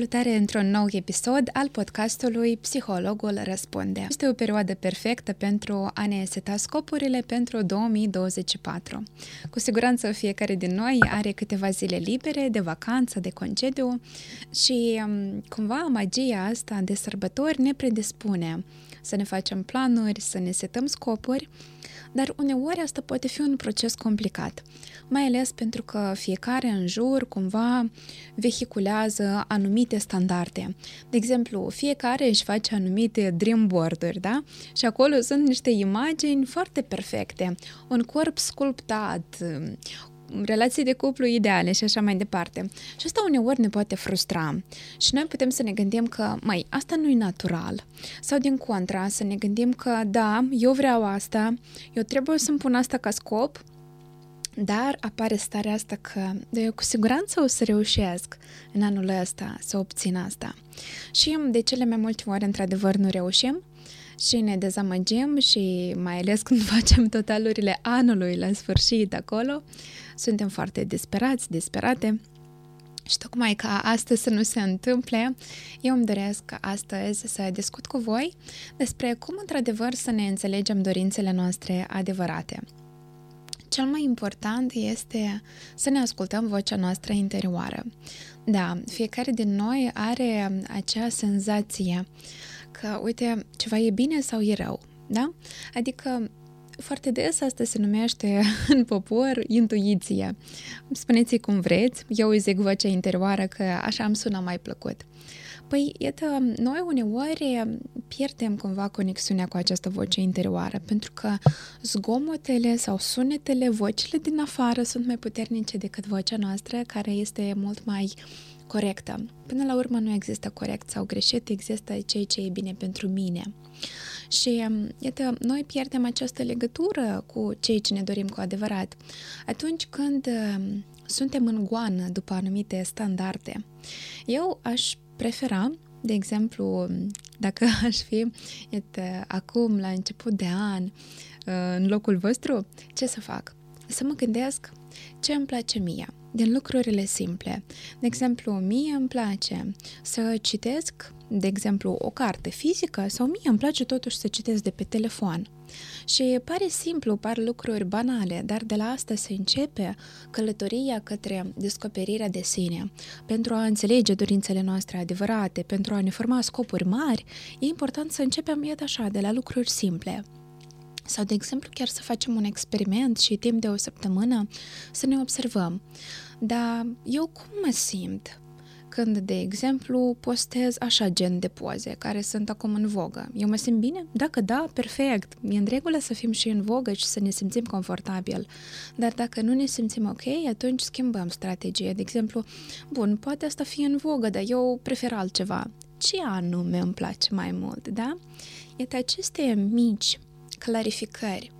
Salutare într-un nou episod al podcastului Psihologul Răspunde. Este o perioadă perfectă pentru a ne seta scopurile pentru 2024. Cu siguranță fiecare din noi are câteva zile libere de vacanță, de concediu și um, cumva magia asta de sărbători ne predispune să ne facem planuri, să ne setăm scopuri dar uneori asta poate fi un proces complicat, mai ales pentru că fiecare în jur cumva vehiculează anumite standarde. De exemplu, fiecare își face anumite dream board-uri, da? Și acolo sunt niște imagini foarte perfecte. Un corp sculptat, relații de cuplu ideale și așa mai departe. Și asta uneori ne poate frustra. Și noi putem să ne gândim că, mai, asta nu e natural. Sau din contra, să ne gândim că, da, eu vreau asta, eu trebuie să-mi pun asta ca scop, dar apare starea asta că de eu cu siguranță o să reușesc în anul ăsta să obțin asta. Și de cele mai multe ori, într-adevăr, nu reușim și ne dezamăgim și mai ales când facem totalurile anului la sfârșit acolo, suntem foarte disperați, disperate. Și tocmai ca astăzi să nu se întâmple, eu îmi doresc astăzi să discut cu voi despre cum într-adevăr să ne înțelegem dorințele noastre adevărate. Cel mai important este să ne ascultăm vocea noastră interioară. Da, fiecare din noi are acea senzație că, uite, ceva e bine sau e rău, da? Adică foarte des asta se numește în popor intuiție. Spuneți cum vreți, eu îi zic vocea interioară că așa îmi sună mai plăcut. Păi, iată, noi uneori pierdem cumva conexiunea cu această voce interioară, pentru că zgomotele sau sunetele, vocile din afară sunt mai puternice decât vocea noastră, care este mult mai corectă. Până la urmă nu există corect sau greșit, există ceea ce e bine pentru mine. Și, um, iată, noi pierdem această legătură cu cei ce ne dorim cu adevărat atunci când um, suntem în goană după anumite standarde. Eu aș prefera de exemplu, dacă aș fi iată, acum, la început de an, uh, în locul vostru, ce să fac? Să mă gândesc ce îmi place mie, din lucrurile simple. De exemplu, mie îmi place să citesc, de exemplu, o carte fizică sau mie îmi place totuși să citesc de pe telefon. Și pare simplu, par lucruri banale, dar de la asta se începe călătoria către descoperirea de sine. Pentru a înțelege dorințele noastre adevărate, pentru a ne forma scopuri mari, e important să începem, iată așa, de la lucruri simple. Sau, de exemplu, chiar să facem un experiment și timp de o săptămână să ne observăm. Dar eu cum mă simt când, de exemplu, postez așa gen de poze care sunt acum în vogă? Eu mă simt bine? Dacă da, perfect. E în regulă să fim și în vogă și să ne simțim confortabil. Dar dacă nu ne simțim ok, atunci schimbăm strategie. De exemplu, bun, poate asta fi în vogă, dar eu prefer altceva. Ce anume îmi place mai mult, da? Iată aceste mici clarificări.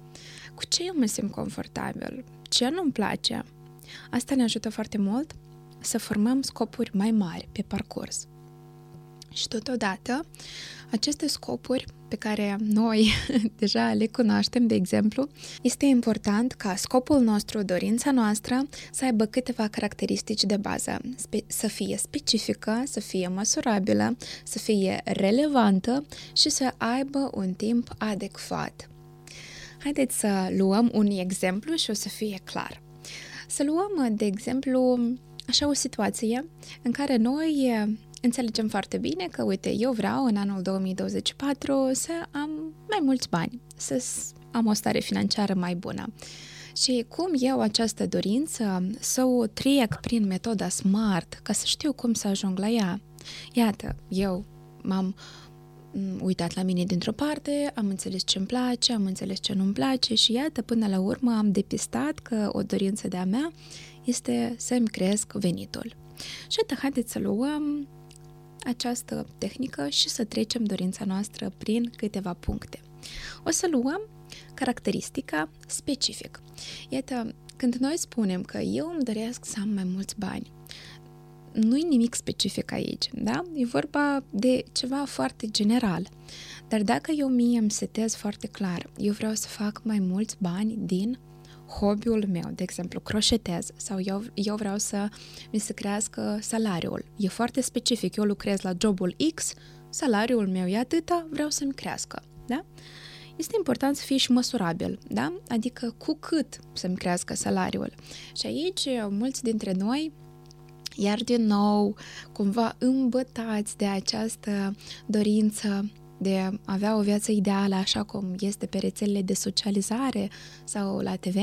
Cu ce eu mă simt confortabil? Ce nu-mi place? Asta ne ajută foarte mult să formăm scopuri mai mari pe parcurs. Și totodată, aceste scopuri pe care noi deja le cunoaștem, de exemplu, este important ca scopul nostru, dorința noastră, să aibă câteva caracteristici de bază, să fie specifică, să fie măsurabilă, să fie relevantă și să aibă un timp adecvat. Haideți să luăm un exemplu și o să fie clar. Să luăm, de exemplu, așa o situație în care noi înțelegem foarte bine că, uite, eu vreau în anul 2024 să am mai mulți bani, să am o stare financiară mai bună. Și cum eu această dorință să o trec prin metoda SMART ca să știu cum să ajung la ea. Iată, eu m-am uitat la mine dintr-o parte, am înțeles ce îmi place, am înțeles ce nu-mi place și iată, până la urmă am depistat că o dorință de-a mea este să-mi cresc venitul. Și uite, haideți să luăm această tehnică și să trecem dorința noastră prin câteva puncte. O să luăm caracteristica specific. Iată, când noi spunem că eu îmi doresc să am mai mulți bani, nu e nimic specific aici, da? E vorba de ceva foarte general. Dar dacă eu mie îmi setez foarte clar, eu vreau să fac mai mulți bani din hobby-ul meu, de exemplu, croșetez sau eu, eu vreau să mi se crească salariul. E foarte specific, eu lucrez la jobul X, salariul meu e atâta, vreau să-mi crească, da? Este important să fie și măsurabil, da? Adică cu cât să-mi crească salariul. Și aici, mulți dintre noi iar din nou, cumva îmbătați de această dorință de a avea o viață ideală așa cum este pe rețelele de socializare sau la TV,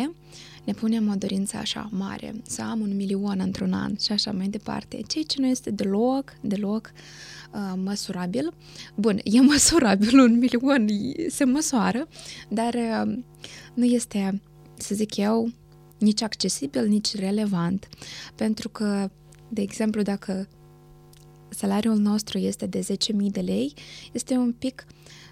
ne punem o dorință așa mare, să am un milion într-un an și așa mai departe, ceea ce nu este deloc, deloc uh, măsurabil. Bun, e măsurabil, un milion se măsoară, dar uh, nu este, să zic eu, nici accesibil, nici relevant, pentru că, de exemplu, dacă salariul nostru este de 10.000 de lei, este un pic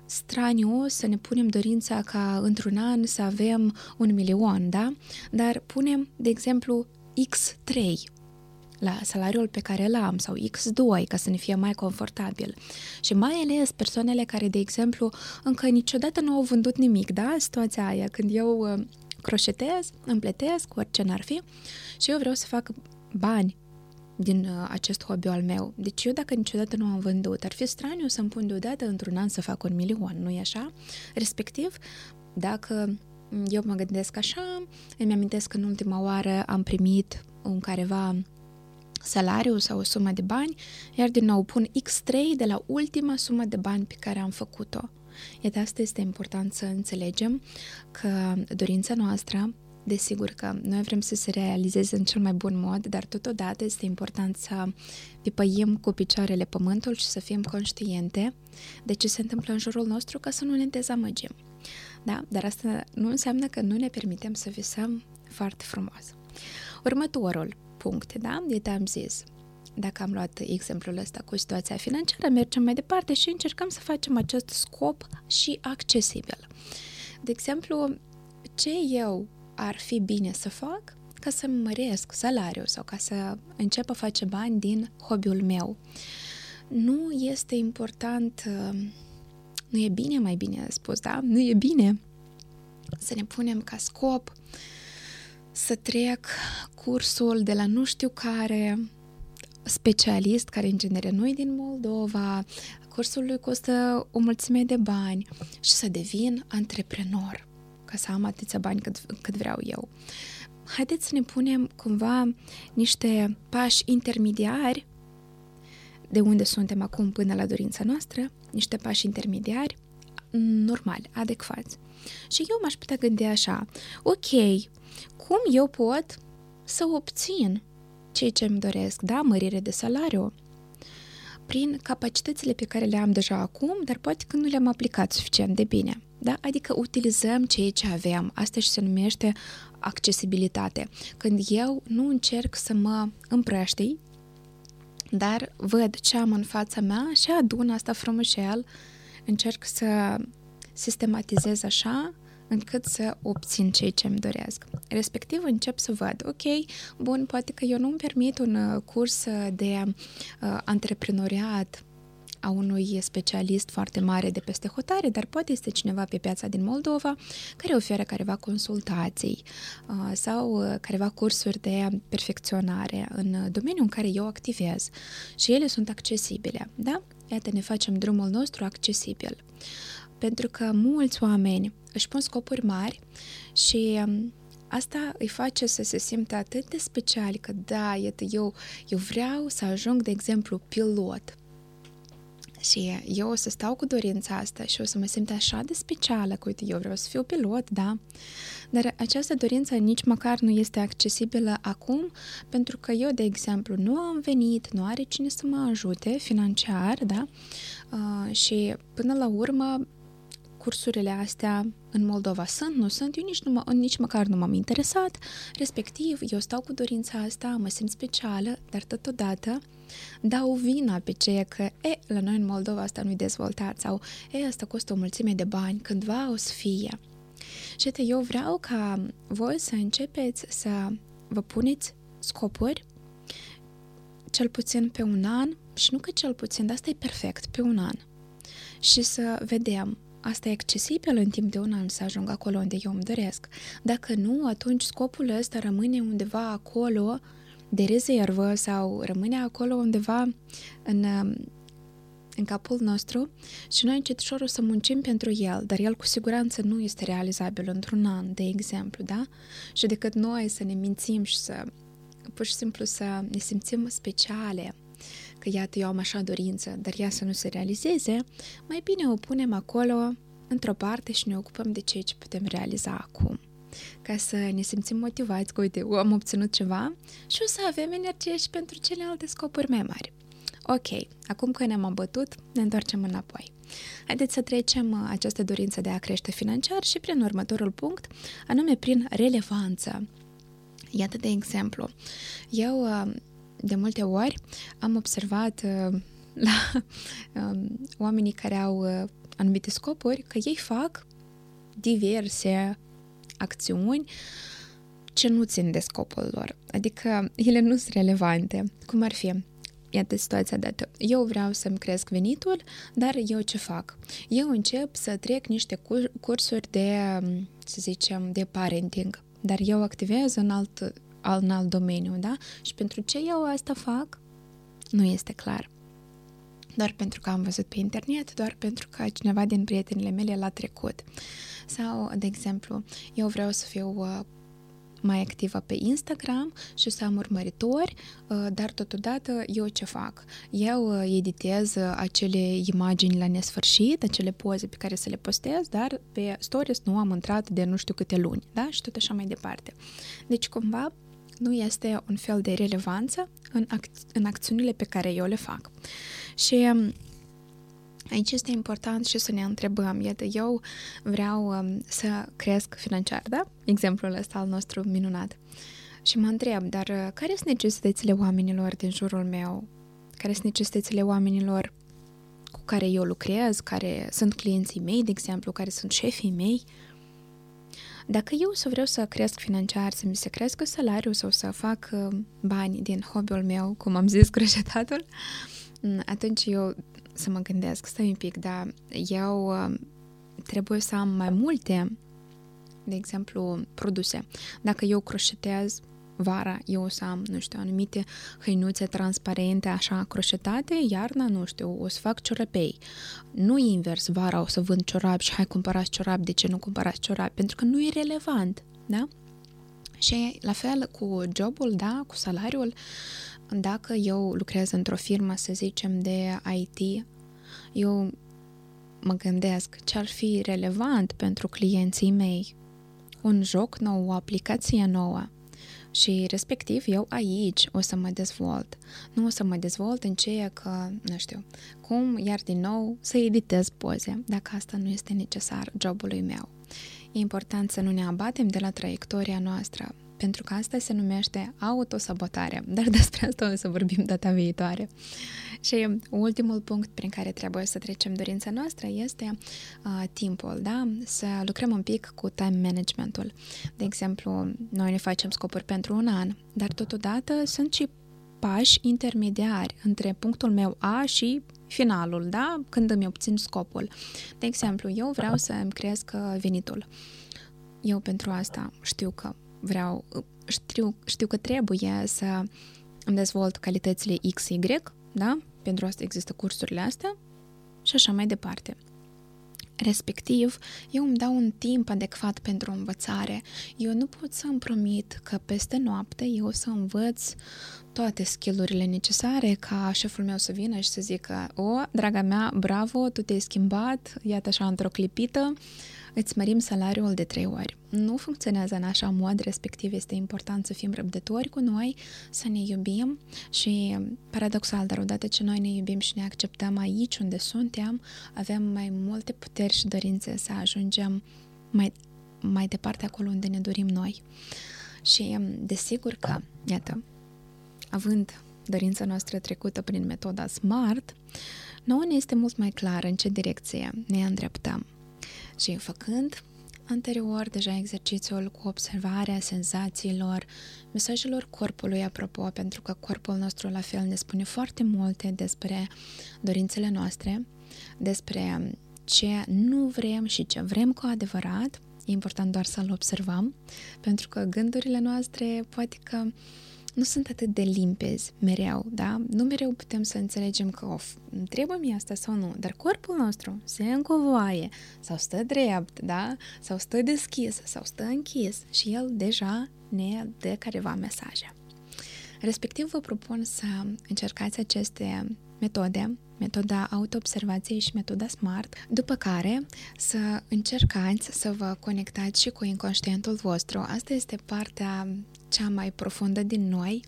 straniu să ne punem dorința ca într-un an să avem un milion, da? Dar punem, de exemplu, X3 la salariul pe care îl am sau X2 ca să ne fie mai confortabil. Și mai ales persoanele care, de exemplu, încă niciodată nu au vândut nimic, da? Situația aia când eu uh, croșetez, împletesc, orice n-ar fi și eu vreau să fac bani din uh, acest hobby al meu. Deci eu dacă niciodată nu am vândut, ar fi straniu să-mi pun deodată într-un an să fac un milion, nu-i așa? Respectiv, dacă eu mă gândesc așa, îmi amintesc că în ultima oară am primit un careva salariu sau o sumă de bani, iar din nou pun X3 de la ultima sumă de bani pe care am făcut-o. Iată, asta este important să înțelegem că dorința noastră Desigur că noi vrem să se realizeze în cel mai bun mod, dar totodată este important să pipăim cu picioarele pământul și să fim conștiente de ce se întâmplă în jurul nostru ca să nu ne dezamăgim. Da? Dar asta nu înseamnă că nu ne permitem să visăm foarte frumos. Următorul punct, da? De am zis, dacă am luat exemplul ăsta cu situația financiară, mergem mai departe și încercăm să facem acest scop și accesibil. De exemplu, ce eu ar fi bine să fac ca să măresc salariul sau ca să încep a face bani din hobby-ul meu. Nu este important, uh, nu e bine, mai bine spus, da? Nu e bine să ne punem ca scop să trec cursul de la nu știu care specialist, care în genere nu din Moldova, cursul lui costă o mulțime de bani și să devin antreprenor ca să am atâția bani cât, cât vreau eu. Haideți să ne punem cumva niște pași intermediari de unde suntem acum până la dorința noastră, niște pași intermediari normali, adecvați. Și eu m-aș putea gândi așa, ok, cum eu pot să obțin ceea ce îmi doresc, da, mărire de salariu, prin capacitățile pe care le am deja acum, dar poate că nu le-am aplicat suficient de bine. Da? Adică utilizăm ceea ce avem. Asta și se numește accesibilitate. Când eu nu încerc să mă împrăștii, dar văd ce am în fața mea și adun asta frumușel, încerc să sistematizez așa încât să obțin ceea ce îmi doresc. Respectiv încep să văd, ok, bun, poate că eu nu-mi permit un uh, curs de uh, antreprenoriat a unui specialist foarte mare de peste hotare, dar poate este cineva pe piața din Moldova care oferă careva consultații uh, sau uh, careva cursuri de perfecționare în domeniul în care eu activez și ele sunt accesibile, da? Iată, ne facem drumul nostru accesibil. Pentru că mulți oameni își pun scopuri mari și um, asta îi face să se simtă atât de special că da, iată, eu, eu vreau să ajung, de exemplu, pilot și eu o să stau cu dorința asta și o să mă simt așa de specială, că uite, eu vreau să fiu pilot, da? Dar această dorință nici măcar nu este accesibilă acum, pentru că eu, de exemplu, nu am venit, nu are cine să mă ajute financiar, da? Uh, și până la urmă, cursurile astea în Moldova sunt, nu sunt, eu nici, nu mă, nici măcar nu m-am interesat, respectiv eu stau cu dorința asta, mă simt specială, dar totodată dau vina pe ceea că, e, la noi în Moldova asta nu-i dezvoltat sau, e, asta costă o mulțime de bani, cândva o să fie. Și uite, eu vreau ca voi să începeți să vă puneți scopuri cel puțin pe un an și nu că cel puțin, dar asta e perfect, pe un an. Și să vedem asta e accesibil în timp de un an să ajung acolo unde eu îmi doresc. Dacă nu, atunci scopul ăsta rămâne undeva acolo de rezervă sau rămâne acolo undeva în, în capul nostru și noi încet o să muncim pentru el, dar el cu siguranță nu este realizabil într-un an, de exemplu, da? Și decât noi să ne mințim și să pur și simplu să ne simțim speciale, că iată eu am așa dorință, dar ea să nu se realizeze, mai bine o punem acolo într-o parte și ne ocupăm de ceea ce putem realiza acum ca să ne simțim motivați că, uite, am obținut ceva și o să avem energie și pentru celelalte scopuri mai mari. Ok, acum că ne-am abătut, ne întoarcem înapoi. Haideți să trecem uh, această dorință de a crește financiar și prin următorul punct, anume prin relevanță. Iată de exemplu, eu uh, de multe ori am observat uh, la um, oamenii care au anumite scopuri că ei fac diverse acțiuni ce nu țin de scopul lor. Adică ele nu sunt relevante. Cum ar fi? Iată situația dată. Eu vreau să-mi cresc venitul, dar eu ce fac? Eu încep să trec niște cursuri de, să zicem, de parenting, dar eu activez în alt, în alt domeniu, da? Și pentru ce eu asta fac? Nu este clar. Doar pentru că am văzut pe internet, doar pentru că cineva din prietenile mele l-a trecut. Sau, de exemplu, eu vreau să fiu uh, mai activă pe Instagram și să am urmăritori, uh, dar totodată eu ce fac? Eu uh, editez acele imagini la nesfârșit, acele poze pe care să le postez, dar pe stories nu am intrat de nu știu câte luni, da? Și tot așa mai departe. Deci, cumva, nu este un fel de relevanță în, ac- în acțiunile pe care eu le fac. Și um, Aici este important și să ne întrebăm, iată, eu vreau um, să cresc financiar, da? Exemplul ăsta al nostru minunat. Și mă întreb, dar uh, care sunt necesitățile oamenilor din jurul meu? Care sunt necesitățile oamenilor cu care eu lucrez, care sunt clienții mei, de exemplu, care sunt șefii mei? Dacă eu să vreau să cresc financiar, să mi se crească salariul sau să fac uh, bani din hobby-ul meu, cum am zis, croșetatul, mm, atunci eu să mă gândesc, stai un pic, dar eu uh, trebuie să am mai multe, de exemplu, produse. Dacă eu croșetez vara, eu o să am, nu știu, anumite hăinuțe transparente, așa, croșetate, iarna, nu știu, o să fac ciorapei. Nu invers, vara o să vând ciorap și hai cumpărați ciorap, de ce nu cumpărați ciorap? Pentru că nu e relevant, da? Și la fel cu jobul, da, cu salariul, dacă eu lucrez într-o firmă, să zicem, de IT, eu mă gândesc ce ar fi relevant pentru clienții mei. Un joc nou, o aplicație nouă. Și respectiv eu aici o să mă dezvolt. Nu o să mă dezvolt în ceea că, nu știu, cum iar din nou să editez poze, dacă asta nu este necesar jobului meu. E important să nu ne abatem de la traiectoria noastră, pentru că asta se numește autosabotare, dar despre asta o să vorbim data viitoare. Și ultimul punct prin care trebuie să trecem dorința noastră este uh, timpul, da? Să lucrăm un pic cu time managementul. De exemplu, noi ne facem scopuri pentru un an, dar totodată sunt și pași intermediari între punctul meu A și finalul, da? Când îmi obțin scopul. De exemplu, eu vreau să îmi cresc venitul. Eu pentru asta știu că vreau, știu, știu că trebuie să îmi dezvolt calitățile XY, da? Pentru asta există cursurile astea și așa mai departe. Respectiv, eu îmi dau un timp adecvat pentru învățare. Eu nu pot să îmi promit că peste noapte eu o să învăț toate skillurile necesare ca șeful meu să vină și să zică O, draga mea, bravo, tu te-ai schimbat, iată așa într-o clipită, îți mărim salariul de trei ori. Nu funcționează în așa mod, respectiv este important să fim răbdători cu noi, să ne iubim și paradoxal, dar odată ce noi ne iubim și ne acceptăm aici unde suntem, avem mai multe puteri și dorințe să ajungem mai, mai departe acolo unde ne dorim noi. Și desigur că, iată, având dorința noastră trecută prin metoda SMART, nouă ne este mult mai clar în ce direcție ne îndreptăm. Și făcând anterior deja exercițiul cu observarea senzațiilor, mesajelor corpului, apropo, pentru că corpul nostru la fel ne spune foarte multe despre dorințele noastre, despre ce nu vrem și ce vrem cu adevărat, e important doar să-l observăm, pentru că gândurile noastre poate că nu sunt atât de limpezi mereu, da? Nu mereu putem să înțelegem că, of, trebuie mie asta sau nu, dar corpul nostru se încovoaie sau stă drept, da? Sau stă deschis sau stă închis și el deja ne dă careva mesaje. Respectiv, vă propun să încercați aceste metode, metoda autoobservației și metoda SMART, după care să încercați să vă conectați și cu inconștientul vostru. Asta este partea cea mai profundă din noi,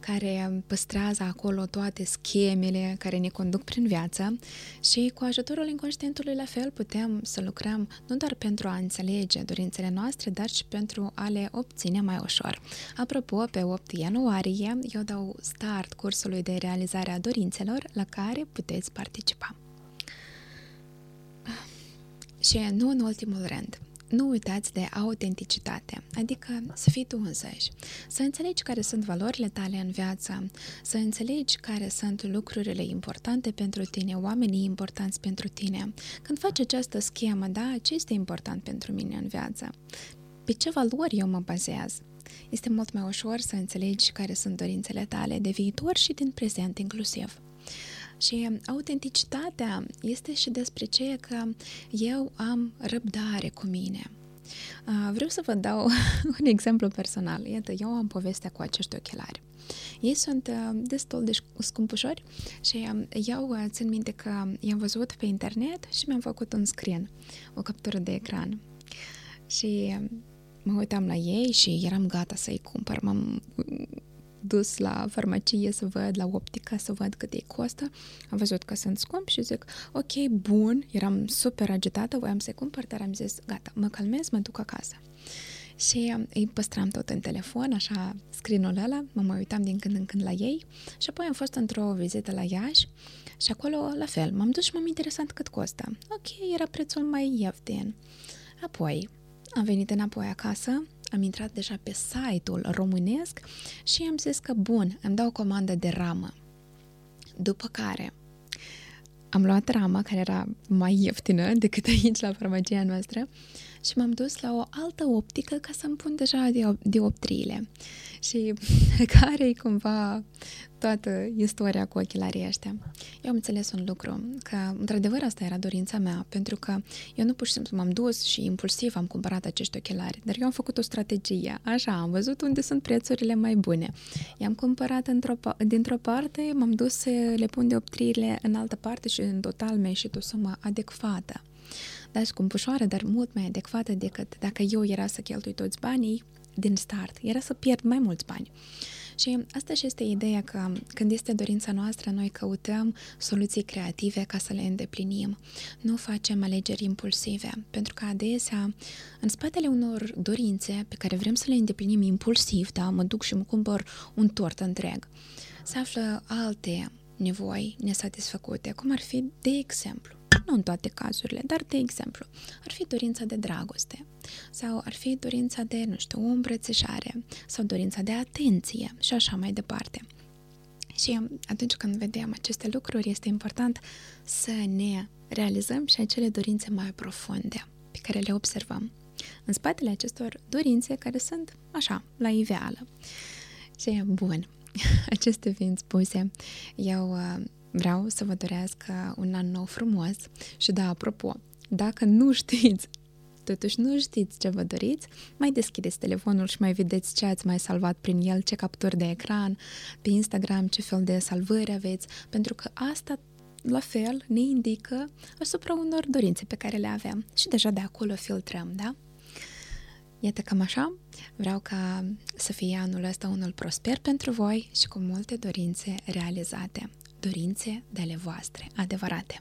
care păstrează acolo toate schemele care ne conduc prin viață și cu ajutorul inconștientului la fel putem să lucrăm nu doar pentru a înțelege dorințele noastre, dar și pentru a le obține mai ușor. Apropo, pe 8 ianuarie eu dau start cursului de realizare a dorințelor la care puteți participa. Și nu în ultimul rând, nu uitați de autenticitate, adică să fii tu însăși, să înțelegi care sunt valorile tale în viață, să înțelegi care sunt lucrurile importante pentru tine, oamenii importanți pentru tine. Când faci această schemă, da, ce este important pentru mine în viață? Pe ce valori eu mă bazez? Este mult mai ușor să înțelegi care sunt dorințele tale de viitor și din prezent inclusiv. Și autenticitatea este și despre ceea că eu am răbdare cu mine. Vreau să vă dau un exemplu personal. Iată, eu am povestea cu acești ochelari. Ei sunt destul de scumpușori și eu țin minte că i-am văzut pe internet și mi-am făcut un screen, o captură de ecran. Și mă uitam la ei și eram gata să-i cumpăr. M-am dus la farmacie să văd, la optică să văd cât îi costă. Am văzut că sunt scump și zic, ok, bun, eram super agitată, voiam să-i cumpăr, dar am zis, gata, mă calmez, mă duc acasă. Și îi păstram tot în telefon, așa, screen-ul ăla, mă mai uitam din când în când la ei și apoi am fost într-o vizită la Iași și acolo, la fel, m-am dus și m-am interesat cât costă. Ok, era prețul mai ieftin. Apoi, am venit înapoi acasă, am intrat deja pe site-ul românesc și am zis că bun, îmi dau comandă de ramă. După care am luat rama, care era mai ieftină decât aici la farmacia noastră, și m-am dus la o altă optică ca să-mi pun deja dioptriile și care e cumva toată istoria cu ochelarii ăștia. Eu am înțeles un lucru, că într-adevăr asta era dorința mea, pentru că eu nu pur și simplu m-am dus și impulsiv am cumpărat acești ochelari, dar eu am făcut o strategie, așa, am văzut unde sunt prețurile mai bune. I-am cumpărat într-o, dintr-o parte, m-am dus să le pun dioptriile în altă parte și în total mi-a ieșit o sumă adecvată da, scumpușoară, dar mult mai adecvată decât dacă eu era să cheltui toți banii din start, era să pierd mai mulți bani. Și asta și este ideea că când este dorința noastră, noi căutăm soluții creative ca să le îndeplinim. Nu facem alegeri impulsive, pentru că adesea, în spatele unor dorințe pe care vrem să le îndeplinim impulsiv, da, mă duc și mă cumpăr un tort întreg, se află alte nevoi nesatisfăcute, cum ar fi, de exemplu, nu în toate cazurile, dar de exemplu, ar fi dorința de dragoste sau ar fi dorința de, nu știu, o îmbrățișare sau dorința de atenție și așa mai departe. Și atunci când vedem aceste lucruri, este important să ne realizăm și acele dorințe mai profunde pe care le observăm în spatele acestor dorințe care sunt așa, la iveală. Și bun, aceste fiind spuse, eu uh, Vreau să vă doresc un an nou frumos și da, apropo, dacă nu știți totuși nu știți ce vă doriți, mai deschideți telefonul și mai vedeți ce ați mai salvat prin el, ce capturi de ecran, pe Instagram, ce fel de salvări aveți, pentru că asta la fel ne indică asupra unor dorințe pe care le avem și deja de acolo filtrăm, da? Iată cam așa, vreau ca să fie anul ăsta unul prosper pentru voi și cu multe dorințe realizate dorințe de ale voastre adevărate.